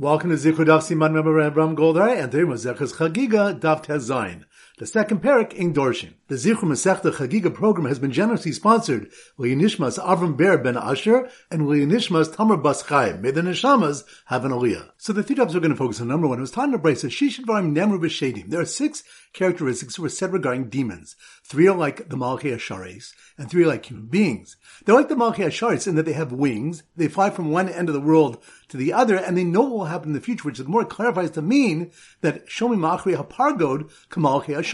Welcome to Zichud Daf Siman Member Abraham Goldar and today was Zechus Chagiga Daf Tezayin. The second parak in Dorshin. The Zichur Masechta Chagiga program has been generously sponsored Nishmas Avram Ber ben Asher and Nishmas Tamar Bas Chaim. May the Neshamas have an aliyah. So the three topics we're going to focus on. Number one, it was time to brace a Shishadvarim Nemru B'Shedim. There are six characteristics that were said regarding demons. Three are like the Malchi Asharis, and three are like human beings. They're like the Malchi Asharis in that they have wings, they fly from one end of the world to the other, and they know what will happen in the future, which the more clarifies to mean that Shomi Machri Hapargod Kamalchi.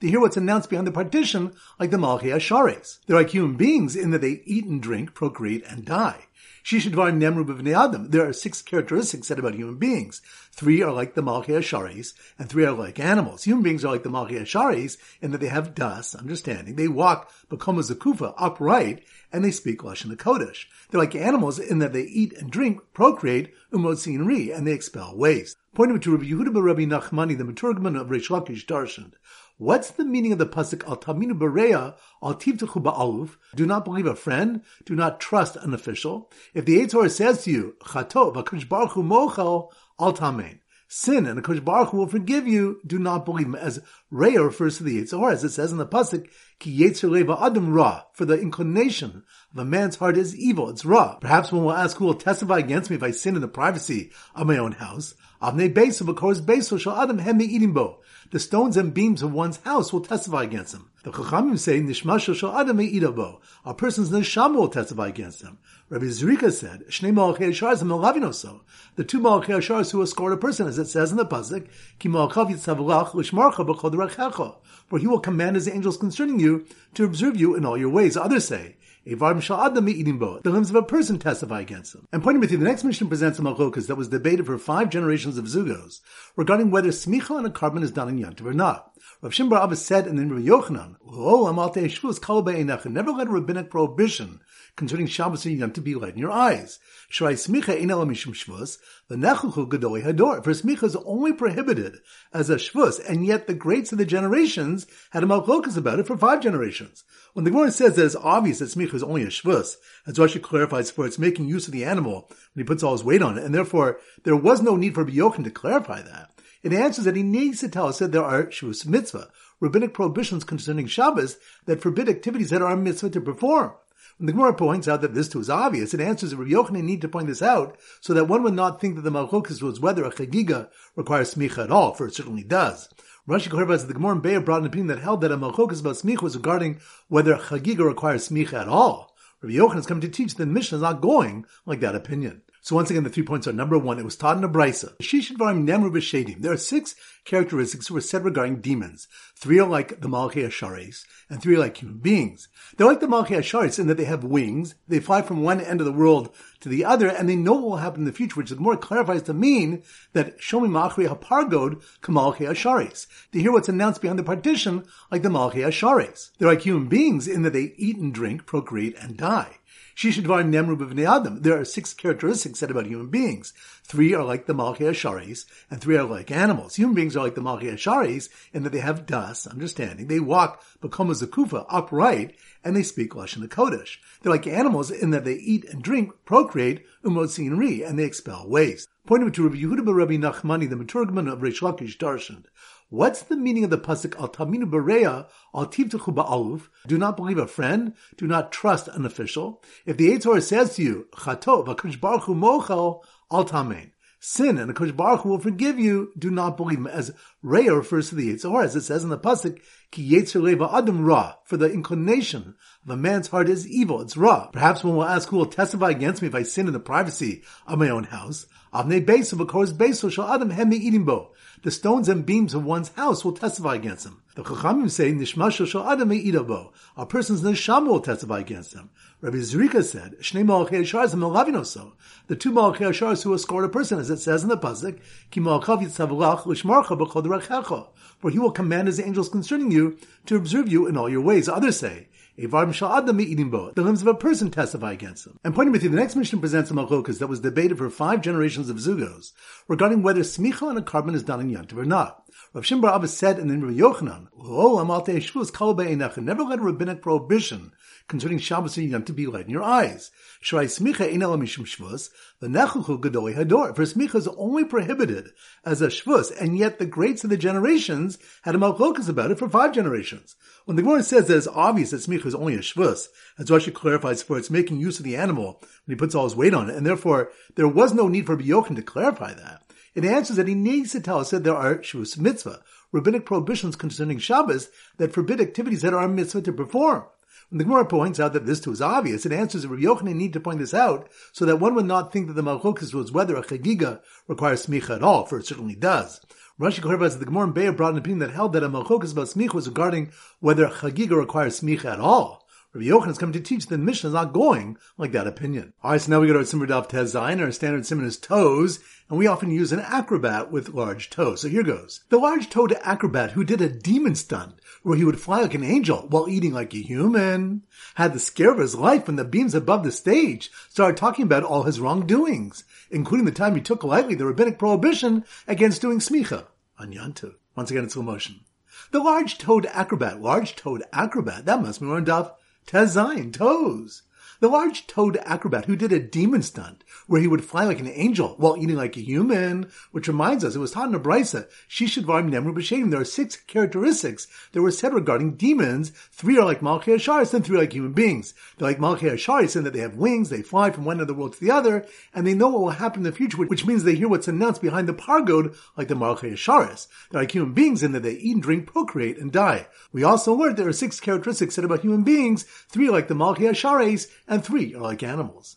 They hear what's announced behind the partition like the Malchi Asharis. They're like human beings in that they eat and drink, procreate, and die. Shishadvar Nemru B'vnei Adam. There are six characteristics said about human beings. Three are like the Malchi Asharis, and three are like animals. Human beings are like the Malchi Asharis in that they have das, understanding. They walk Bakoma Zakufa, upright, and they speak Lashon Kodesh. They're like animals in that they eat and drink, procreate, umotsin ri, and they expel waste. Pointing to Rabbi Yehuda Rabbi Nachmani, the Maturgman of Reish Lakish Darshan. What's the meaning of the pasuk al taminu bereya al tivtechu ba'aluf? Do not believe a friend. Do not trust an official. If the Eitzor says to you chato v'kush baruch hu mochel al tamein, sin and the Baruch Hu will forgive you. Do not believe him. As Reya refers to the Yitzhar, as it says in the pasuk, ki Yitzhar adam ra, for the inclination of a man's heart is evil. It's ra. Perhaps one will ask, who will testify against me if I sin in the privacy of my own house? Avnei beis of course beis shall adam hemi eating bo the stones and beams of one's house will testify against him. The Chachamim say, Nishmasha shal adam idabo. A person's neshama will testify against him. Rabbi Zrika said, Shnei malachei ashars and The two malachei ashars who escort a person, as it says in the pasuk, Ki malchav yitzavlach l'shmarcha b'chod For he will command his angels concerning you to observe you in all your ways. Others say, the limbs of a person testify against him. And pointing with you, the next mission presents a machlokas that was debated for five generations of zugos regarding whether smicha on a korban is done in yantiv or not. Rav Shimbar Abba said in the Rabbi Yochanan, "Lo amalte shvus kol be'enach." never let a rabbinic prohibition concerning Shabbos and Yom to be light in your eyes. Shrai smicha ein ela mishum shvus, the nechuchu gedoli hador. For smicha is only prohibited as a shvus, and yet the greats of the generations had a malchokas about it for five generations. When the Gemara says that it's obvious that smicha is only a shvus, as Rashi clarifies for it's making use of the animal when he puts all his weight on it, and therefore there was no need for Biyochin to clarify that. It answers that he needs to tell us that there are shvus mitzvah, rabbinic prohibitions concerning Shabbos that forbid activities that are a mitzvah to perform. When the Gemara points out that this too is obvious, it answers that Rabbi Yochanan need to point this out so that one would not think that the Malchokis was whether a Chagiga requires smicha at all, for it certainly does. Rashi clarifies that the Gemara in Be'er brought an opinion that held that a Malchokis about smicha was regarding whether a Chagiga requires smicha at all. Rabbi Yochanan is coming to teach that the Mishnah is not going like that opinion. So once again, the three points are number one, it was taught in a brisa. There are six characteristics that were said regarding demons. Three are like the Malchi Asharis, and three are like human beings. They're like the Malchi Asharis in that they have wings, they fly from one end of the world to the other, and they know what will happen in the future, which the more clarifies to mean that Shomi Machri Hapargod Kamalchi. They hear what's announced behind the partition like the Malchi Asharis. They're like human beings in that they eat and drink, procreate, and die. There are six characteristics said about human beings. Three are like the Malchi Asharis, and three are like animals. Human beings are like the Malchi Asharis in that they have das, understanding. They walk Bakoma Zakufa, upright, and they speak Lashon Kodesh. They're like animals in that they eat and drink, procreate, umotsin ri, and they expel waste. Pointing to Rabbi Yehuda Rabbi Nachmani, the Maturgman of Reish Lakish Darshan. What's the meaning of the pasuk al taminu bereya al tivtechu ba'aluf? Do not believe a friend. Do not trust an official. If the Eitzor says to you chato v'kush baruch hu mochel al tamein, sin and the Kush Baruch will forgive you. Do not believe him. As Reya refers to the Yitzhar, as it says in the pasuk, ki Yitzhar leva adam ra, for the inclination of a man's heart is evil. It's ra. Perhaps one will ask, who will testify against me if I sin in the privacy of my own house? Avnei beis of a course beis shall adam hemi Idimbo. The stones and beams of one's house will testify against him. The Chachamim say, Nishmasha shal adam bo. A person's neshama will testify against him. Rabbi Zrika said, Shnei malachei ashars and The two malachei ashars who escort a person, as it says in the pasuk, Ki malachav yitzavlach l'shmarcha b'chod For he will command his angels concerning you to observe you in all your ways. Others say, the limbs of a person testify against them. And pointing with you, the next mission presents a machlokas that was debated for five generations of zugos regarding whether smicha on a korban is done in yantiv or not. Rav Shimbar Abba said in the Rabbi Yochanan, never let a rabbinic prohibition concerning Shabbos and Yom to be light in your eyes. Shrai smicha ein mishum shvus, the nechuchu gedoli hador. For smicha is only prohibited as a shvus, and yet the greats of the generations had a malchokas about it for five generations. When the Gemara says that it's obvious that smicha is only a shvus, as Rashi clarifies for it's making use of the animal when he puts all his weight on it, and therefore there was no need for Biyochin to clarify that. It answers that he needs to tell us that there are shvus mitzvah, rabbinic prohibitions concerning Shabbos that forbid activities that are a mitzvah to perform. When the Gemara points out that this too is obvious, it answers that Rabbi Yochanan need to point this out so that one would not think that the Malchokis was whether a Chagiga requires smicha at all, for it certainly does. Rashi clarifies that the Gemara in Be'er brought an opinion that held that a Malchokis about smicha was regarding whether a Chagiga requires smicha at all. Rabbi Yochanan is coming to teach that the Mishnah is not going like that opinion. Alright, so now we go to our Simmer Daf Tez Zayin. Our standard Simmer is toes, and we often use an acrobat with large toes. So here goes. The large-toed acrobat who did a demon stunt where he would fly like an angel while eating like a human, had the scare of his life when the beams above the stage started talking about all his wrongdoings, including the time he took lightly the rabbinic prohibition against doing smicha on Yantu. Once again it's slow motion. The large-toed acrobat, large-toed acrobat, that must be on Daf Tezain, toes. The large-toed acrobat who did a demon stunt where he would fly like an angel while eating like a human, which reminds us it was taught in a brisa, Shishadvarim Nemru B'Shem. There are six characteristics that were said regarding demons. Three are like Malchei Asharis and three are like human beings. They're like Malchei Asharis in that they have wings, they fly from one end of the world to the other, and they know what will happen in the future, which means they hear what's announced behind the pargod like the Malchei Asharis. They're like human beings in that they eat and drink, procreate, and die. We also learned there are six characteristics said about human beings, three are like the Malchei Asharis, and three are like animals.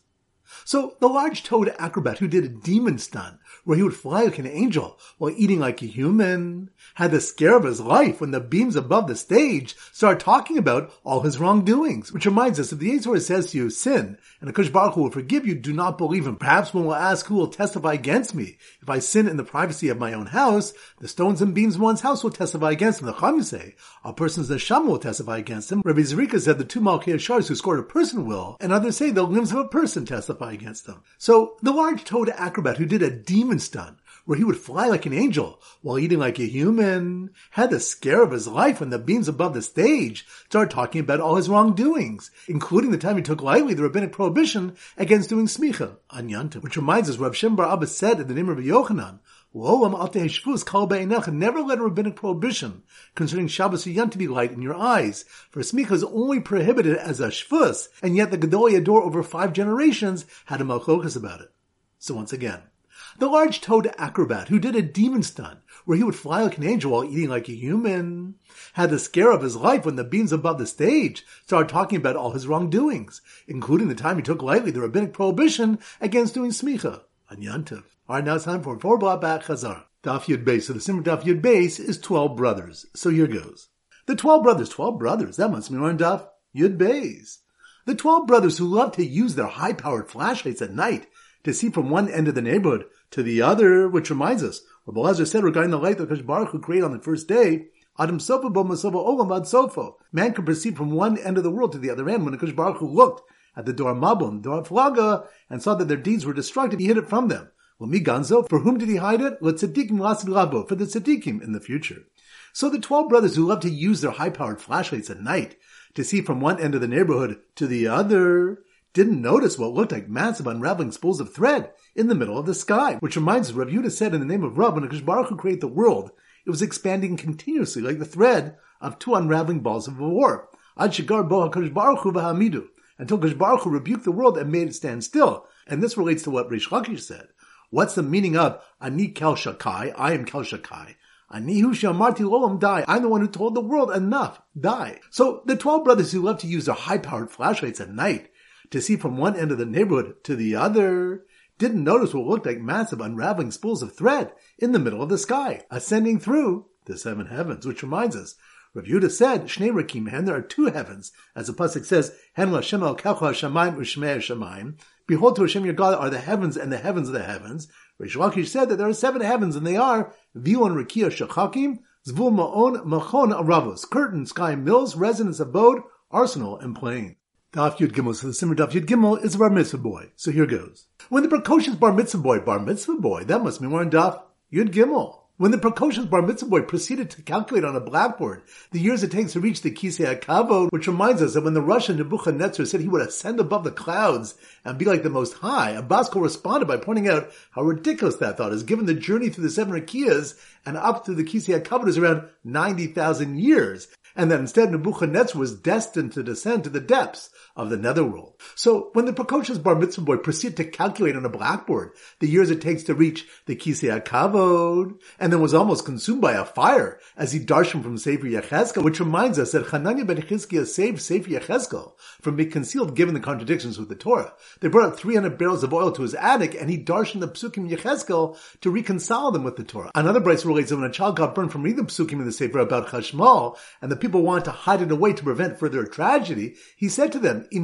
So the large-toed acrobat who did a demon stunt where he would fly like an angel while eating like a human had the scare of his life when the beams above the stage started talking about all his wrongdoings. Which reminds us, if the Azor says to you, sin, and the Kush Baruch will forgive you, do not believe him. Perhaps one will ask who will testify against me. If I sin in the privacy of my own house, the stones and beams of one's house will testify against him. The Chum say, a person's neshama will testify against him. Rabbi Zerika said the two Malchei Shars who scored a person will, and others say the limbs of a person testify against them. So the large-toed acrobat who did a demon stunt where he would fly like an angel while eating like a human, had the scare of his life when the beams above the stage started talking about all his wrongdoings, including the time he took lightly the rabbinic prohibition against doing smicha on Yantiv, which reminds us Rav Shem Bar Abba said in the name of Yochanan, shfus. Never let a rabbinic prohibition concerning Shabbos Yom to be light in your eyes, for smicha is only prohibited as a shvus, and yet the Gedolei Hador over five generations had a malchokas about it. So once again, the large-toed acrobat who did a demon stunt where he would fly like an angel while eating like a human, had the scare of his life when the beams above the stage started talking about all his wrongdoings, including the time he took lightly the rabbinic prohibition against doing smicha on Yantiv. Alright, now it's time for four block back chazar. Daf Yud Base. So the simmer Daf Yud Base is 12 brothers. So here goes. The 12 brothers, 12 brothers, that must mean on Daf Yud Base. The 12 brothers who love to use their high-powered flashlights at night to see from one end of the neighborhood to the other, which reminds us, what Belazar said regarding the light that Kash Baruch created on the first day, Adam Sofa Bo Masova Olam Ad Sofo. Man can perceive from one end of the world to the other end. When Kash Baruch Hu looked at the Dor Mabum, Dor Flaga, and saw that their deeds were destructive, he hid it from them. Well, mi ganzo, for whom did he hide it? Let tzaddikim labo, for the tzaddikim in the future. So the twelve brothers who love to use their high-powered flashlights at night to see from one end of the neighborhood to the other, didn't notice what looked like massive unraveling spools of thread in the middle of the sky, which reminds us, Rav said in the name of Rav, when Akash Baruch Hu created the world, it was expanding continuously like the thread of two unraveling balls of a war. Ad Shigar Bo Baruch Hu V'Hamidu, until Kadosh Baruch Hu rebuked the world and made it stand still. And this relates to what Reish Lakish said. What's the meaning of Ani Kel Shakai, I am Kel Shakai? Anihu Shamarti Lolam die. I'm the one who told the world enough. Die. So the twelve brothers who love to use their high-powered flashlights at night to see from one end of the neighborhood to the other, didn't notice what looked like massive unraveling spools of thread in the middle of the sky, ascending through the seven heavens, which reminds us, Rav Yehuda said, Shnei Rakim there are two heavens, as the Pasuk says, Hen Lashem El Kelcha Shamayim Ushmei Shamayim. Behold, to Hashem your God are the heavens and the heavens of the heavens. Reish Lakish said that there are seven heavens, and they are Vion Rikia Shachakim, Zvul Ma'on Machon Aravos, curtain, sky, mills, residence, abode, arsenal, and plain. Daf Yud Gimel. So the Simmer Daf Yud Gimel is a bar mitzvah boy. So here goes. When the precocious bar mitzvah boy, bar mitzvah boy, that must mean we're in Daf Yud Gimel. When the precocious bar mitzvah boy proceeded to calculate on a blackboard the years it takes to reach the Kisei HaKavod, which reminds us that when the Russian Nebuchadnezzar said he would ascend above the clouds and be like the Most High, Abbas responded by pointing out how ridiculous that thought is, given the journey through the seven Rakiyas and up to the Kisei HaKavod is around 90,000 years, and that instead Nebuchadnezzar was destined to descend to the depths of the netherworld. So when the precocious bar mitzvah boy proceeded to calculate on a blackboard the years it takes to reach the Kisei HaKavod, and then was almost consumed by a fire as he darshan from Sefer Yechezkel, which reminds us that Hananiah ben Chizkiah saved Sefer Yechezkel from being concealed given the contradictions with the Torah. They brought up 300 barrels of oil to his attic, and he darshan the psukim Yechezkel to reconcile them with the Torah. Another brisa relates that when a child got burned from reading the psukim in the Sefer about Chashmal, and the people wanted to hide it away to prevent further tragedy, he said to them, if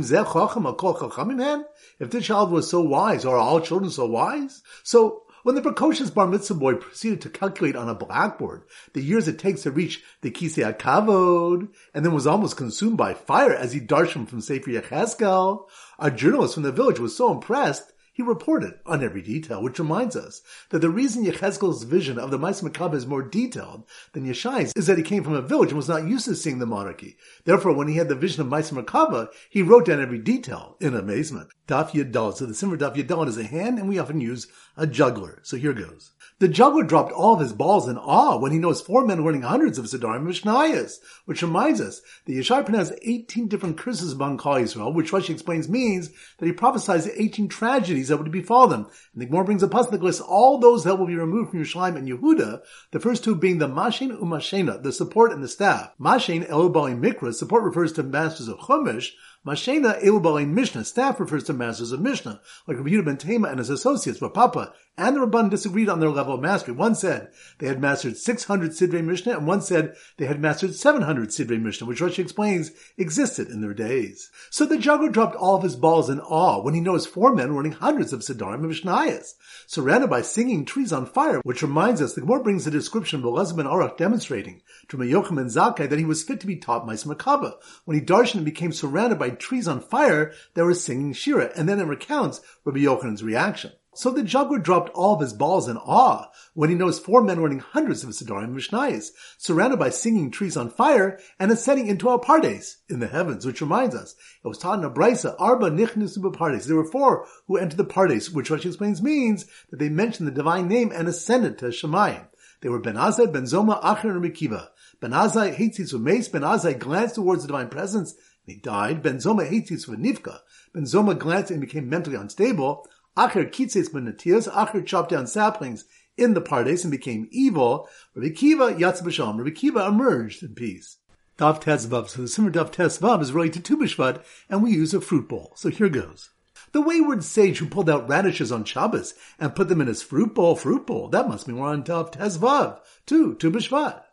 this child was so wise, are all children so wise? So when the precocious bar mitzvah boy proceeded to calculate on a blackboard the years it takes to reach the Kisei HaKavod, and then was almost consumed by fire as he darshan from Sefer Yechezkel, a journalist from the village was so impressed he reported on every detail, which reminds us that the reason Yechezkel's vision of the Ma'aseh Merkabah is more detailed than Yeshai's is that he came from a village and was not used to seeing the monarchy. Therefore, when he had the vision of Ma'aseh Merkabah, he wrote down every detail in amazement. Daf Yadal. So the simmer Daf Yadal is a hand, and we often use a juggler. So here goes. The juggler dropped all of his balls in awe when he knows four men learning hundreds of Siddharim Mishnayos, which reminds us that Yeshai pronounced 18 different curses among Klal Yisrael, which Rashi explains means that he prophesied 18 tragedies that would befall them. And the Gemara brings a pasuk that lists all those that will be removed from Yerushalayim and Yehuda, the first two being the Mashin Umashena, the support and the staff. Mashin Elubali Mikra, support refers to masters of Chumash, Mashena Elubali Mishnah, staff refers to masters of Mishnah, like Rabbi ben Tema and his associates, but Papa and the Rabban disagreed on their level of mastery. One said they had mastered 600 Sidrei Mishnah, and one said they had mastered 700 Sidrei Mishnah, which Rashi explains existed in their days. So the juggler dropped all of his balls in awe when he noticed four men running hundreds of Siddarim and Mishnayas, surrounded by singing trees on fire, which reminds us, the Gemara brings a description of Elazar ben Arach demonstrating to Yochanan ben Zakkai that he was fit to be taught Ma'aseh Merkabah when he darshan and became surrounded by trees on fire that were singing Shira, and then it recounts Rabbi Yochanan's reaction. So the juggler dropped all of his balls in awe when he noticed four men running hundreds of Siddharim and surrounded by singing trees on fire and ascending into a pardes in the heavens, which reminds us, it was taught in a brisa, Arba Nichnis Pardes. There were four who entered the pardes, which Rashi explains means that they mentioned the divine name and ascended to Shemayim. They were Ben Azai, Ben Zoma, Acher, and Rekiva. Ben Azai hates his. Ben Azai glanced towards the divine presence he died. Ben Zoma hates his Nivka. Ben Zoma glanced and became mentally unstable. Acher kitzes benatias, Acher chopped down saplings in the pardes and became evil. Rabbi Kiva yatz. Rabbi Kiva emerged in peace. Dav Tezvav. So the Simmer Dav Tezvav is related to Tu B'Shvat, and we use a fruit bowl. So here goes. The wayward sage who pulled out radishes on Shabbos and put them in his fruit bowl, fruit bowl. That must be more on Dav Tezvav, too, B'Shvat.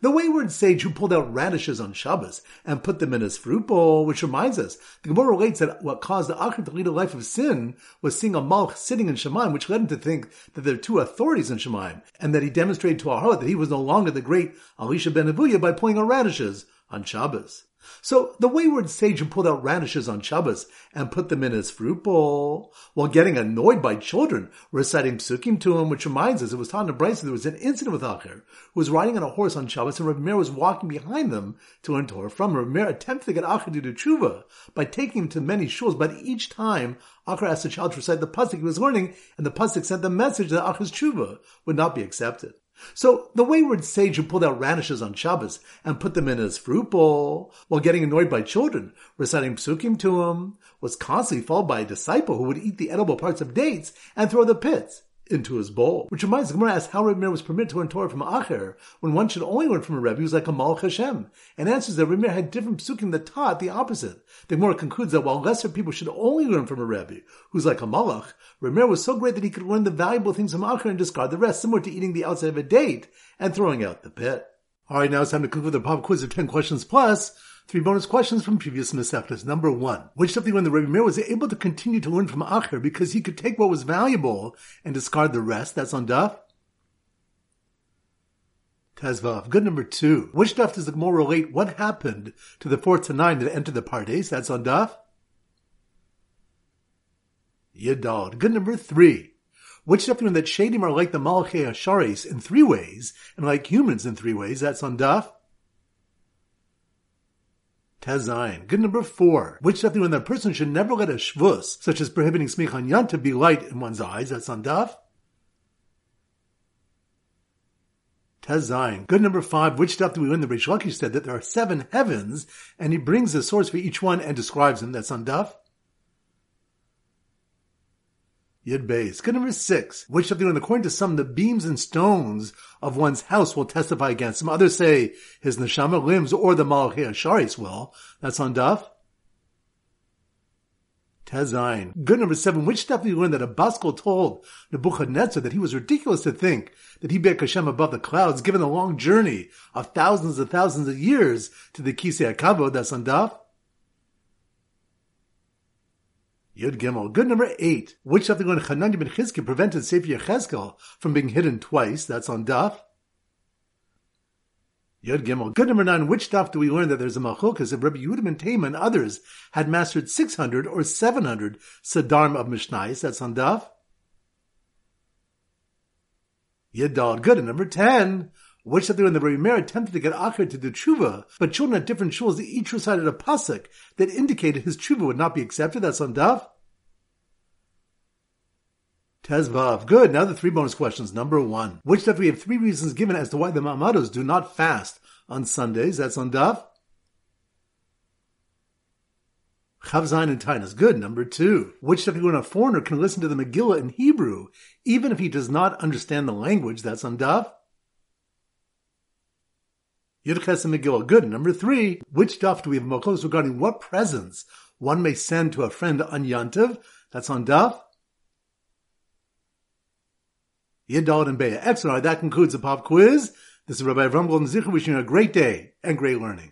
The wayward sage who pulled out radishes on Shabbos and put them in his fruit bowl, which reminds us, the Gemara relates that what caused the Acher to lead a life of sin was seeing a Malch sitting in Shemaim, which led him to think that there are two authorities in Shemaim, and that he demonstrated to Aharon that he was no longer the great Elisha ben Avuya by pulling out radishes on Shabbos. So the wayward sage pulled out radishes on Shabbos and put them in his fruit bowl, while getting annoyed by children reciting psukim to him, which reminds us it was taught in brisa there was an incident with Acher, who was riding on a horse on Shabbos, and Rav Meir was walking behind them to learn Torah from. Rav Meir attempted to get Acher to do tshuva by taking him to many shuls, but each time Acher asked the child to recite the pasuk he was learning, and the pasuk sent the message that Acher's tshuva would not be accepted. So the wayward sage who pulled out radishes on Shabbos and put them in his fruit bowl while getting annoyed by children reciting psukim to him was constantly followed by a disciple who would eat the edible parts of dates and throw the pits into his bowl. Which reminds the Gemara asks how Rebbe Meir was permitted to learn Torah from Acher when one should only learn from a Rebbe who's like a Malach Hashem, and answers that Rebbe Meir had different psukim that taught the opposite. The Gemara concludes that while lesser people should only learn from a Rebbe who's like a Malach, Rebbe Meir was so great that he could learn the valuable things from Acher and discard the rest, similar to eating the outside of a date and throwing out the pit. Alright, now it's time to conclude the pop quiz of 10 questions. Three bonus questions from previous Masechtas. Number one, which something when the Rebbe Meir was able to continue to learn from Acher because he could take what was valuable and discard the rest? That's on Daf. Tezvav. Good number two. Which Daf does the Gemara relate what happened to the fourth to nine that entered the Pardes? That's on Daf. Yadal. Good number three. Which learn that Shadim are like the Malachei Asharis in three ways, and like humans in three ways? That's on daf. Tezayin. Good number four. Which we learn that person should never let a shvus, such as prohibiting smicha yan, to be light in one's eyes? That's on daf. Tezayin. Good number five. Which stuff do we? The Lakish said that there are seven heavens, and he brings a source for each one and describes them. That's on Daf. Yid. Good number six. Which we learn? According to some, the beams and stones of one's house will testify against him. Others say his neshama limbs or the Malachei Asharis will. That's on Daf. Tezain. Good number seven. Which stuff do you learn that a Baskol told Nebuchadnezzar that he was ridiculous to think that he bet Hashem above the clouds, given the long journey of thousands and thousands of years to the Kisei HaKavod, that's on Daf? Yud Gimel. Good number eight. Which you learn Hananiah ben Chizkiah prevented Sefer Yechezkel from being hidden twice, that's on Daf? Yud Gimel. Good number nine. Which stuff do we learn that there's a machokas if Rabbi Yehuda ben Tema and others had mastered 600 or 700 sadarm of Mishnais? That's on Daf. Yidal. Good. And number 10. Which stuff do we learn that Rabbi Meir attempted to get Acher to do tshuva, but children at different shuls each recited a pasuk that indicated his tshuva would not be accepted? That's on Daf. Tezvav. Good. Now the three bonus questions. Number one. Which stuff we have three reasons given as to why the Mamados do not fast on Sundays. That's on Daf. Chavzain and Tainas. Good. Number two. Which stuff when a foreigner can listen to the Megillah in Hebrew, even if he does not understand the language. That's on Daf. And Megillah. Good. Number three. Which stuff do we have mokos regarding what presents one may send to a friend on Yantiv? That's on Daf. Yidal and Beya. Excellent. That concludes the pop quiz. This is Rabbi Avram Golden Zichar wishing you a great day and great learning.